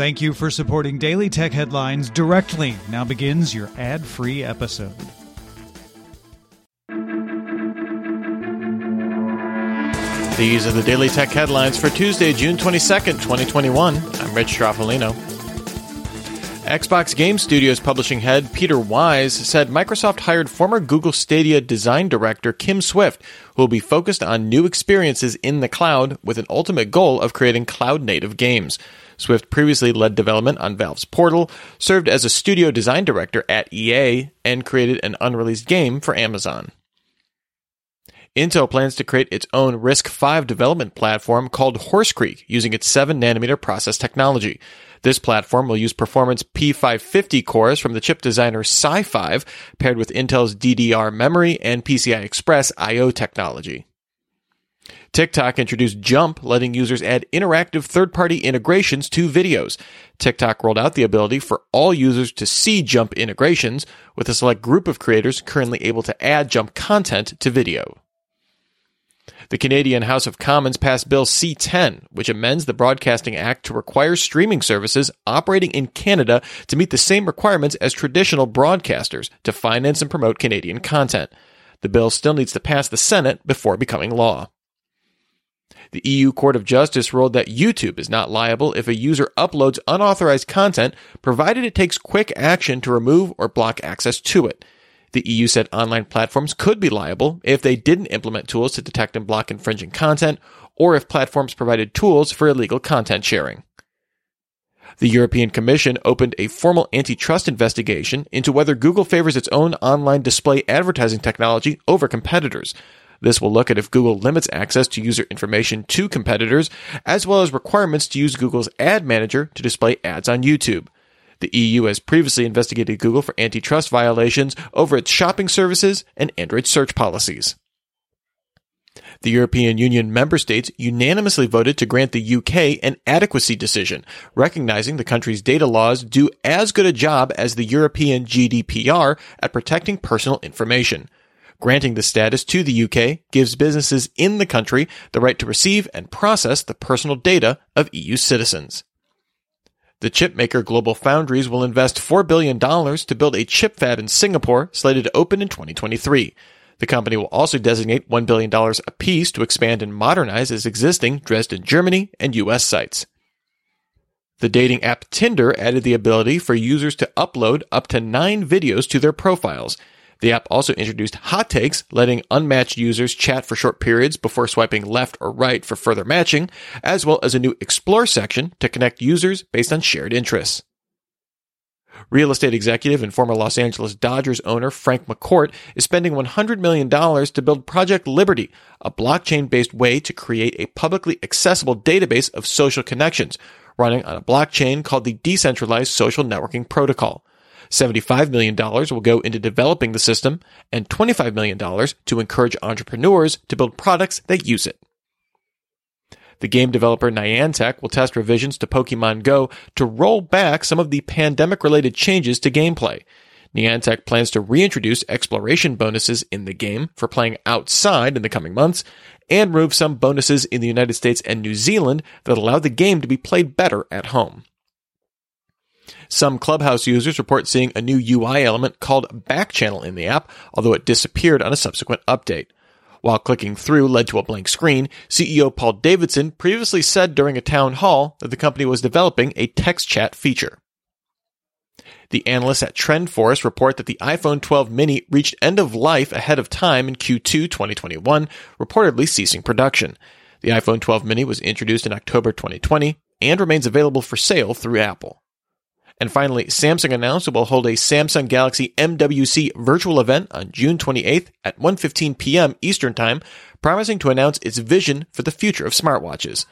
Thank you for supporting Daily Tech Headlines directly. Now begins your ad free episode. These are the Daily Tech Headlines for Tuesday, June 22nd, 2021. I'm Rich Stroffolino. Xbox Game Studios publishing head Peter Wyse said Microsoft hired former Google Stadia design director Kim Swift, who will be focused on new experiences in the cloud with an ultimate goal of creating cloud native games. Swift previously led development on Valve's Portal, served as a studio design director at EA, and created an unreleased game for Amazon. Intel plans to create its own RISC-V development platform called Horse Creek using its 7 nanometer process technology. This platform will use performance P550 cores from the chip designer SiFive paired with Intel's DDR memory and PCI Express I/O technology. TikTok introduced Jump, letting users add interactive third party integrations to videos. TikTok rolled out the ability for all users to see Jump integrations, with a select group of creators currently able to add Jump content to video. The Canadian House of Commons passed Bill C 10, which amends the Broadcasting Act to require streaming services operating in Canada to meet the same requirements as traditional broadcasters to finance and promote Canadian content. The bill still needs to pass the Senate before becoming law. The EU Court of Justice ruled that YouTube is not liable if a user uploads unauthorized content, provided it takes quick action to remove or block access to it. The EU said online platforms could be liable if they didn't implement tools to detect and block infringing content, or if platforms provided tools for illegal content sharing. The European Commission opened a formal antitrust investigation into whether Google favors its own online display advertising technology over competitors. This will look at if Google limits access to user information to competitors, as well as requirements to use Google's ad manager to display ads on YouTube. The EU has previously investigated Google for antitrust violations over its shopping services and Android search policies. The European Union member states unanimously voted to grant the UK an adequacy decision, recognizing the country's data laws do as good a job as the European GDPR at protecting personal information. Granting the status to the UK gives businesses in the country the right to receive and process the personal data of EU citizens. The chipmaker Global Foundries will invest $4 billion to build a chip fab in Singapore slated to open in 2023. The company will also designate $1 billion apiece to expand and modernize its existing Dresden, Germany and US sites. The dating app Tinder added the ability for users to upload up to nine videos to their profiles. The app also introduced hot takes, letting unmatched users chat for short periods before swiping left or right for further matching, as well as a new explore section to connect users based on shared interests. Real estate executive and former Los Angeles Dodgers owner Frank McCourt is spending $100 million to build Project Liberty, a blockchain based way to create a publicly accessible database of social connections running on a blockchain called the Decentralized Social Networking Protocol. $75 million will go into developing the system and $25 million to encourage entrepreneurs to build products that use it. The game developer Niantic will test revisions to Pokemon Go to roll back some of the pandemic related changes to gameplay. Niantic plans to reintroduce exploration bonuses in the game for playing outside in the coming months and remove some bonuses in the United States and New Zealand that allow the game to be played better at home. Some Clubhouse users report seeing a new UI element called Back Channel in the app, although it disappeared on a subsequent update. While clicking through led to a blank screen, CEO Paul Davison previously said during a town hall that the company was developing a text chat feature. The analysts at TrendForce report that the iPhone 12 mini reached end of life ahead of time in Q2 2021, reportedly ceasing production. The iPhone 12 mini was introduced in October 2020 and remains available for sale through Apple. And finally, Samsung announced it will hold a Samsung Galaxy MWC virtual event on June 28th at 1:15 p.m. Eastern Time, promising to announce its vision for the future of smartwatches.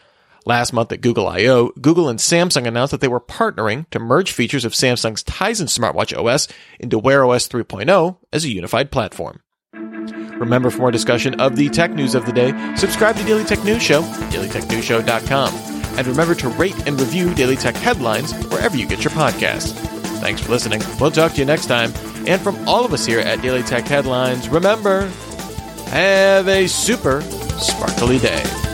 Last month at Google I/O, Google and Samsung announced that they were partnering to merge features of Samsung's Tizen smartwatch OS into Wear OS 3.0 as a unified platform. Remember, for more discussion of the tech news of the day, subscribe to Daily Tech News Show, dailytechnewsshow.com. And remember to rate and review Daily Tech headlines wherever you get your podcasts. Thanks for listening. We'll talk to you next time. And from all of us here at Daily Tech Headlines, remember, have a super sparkly day.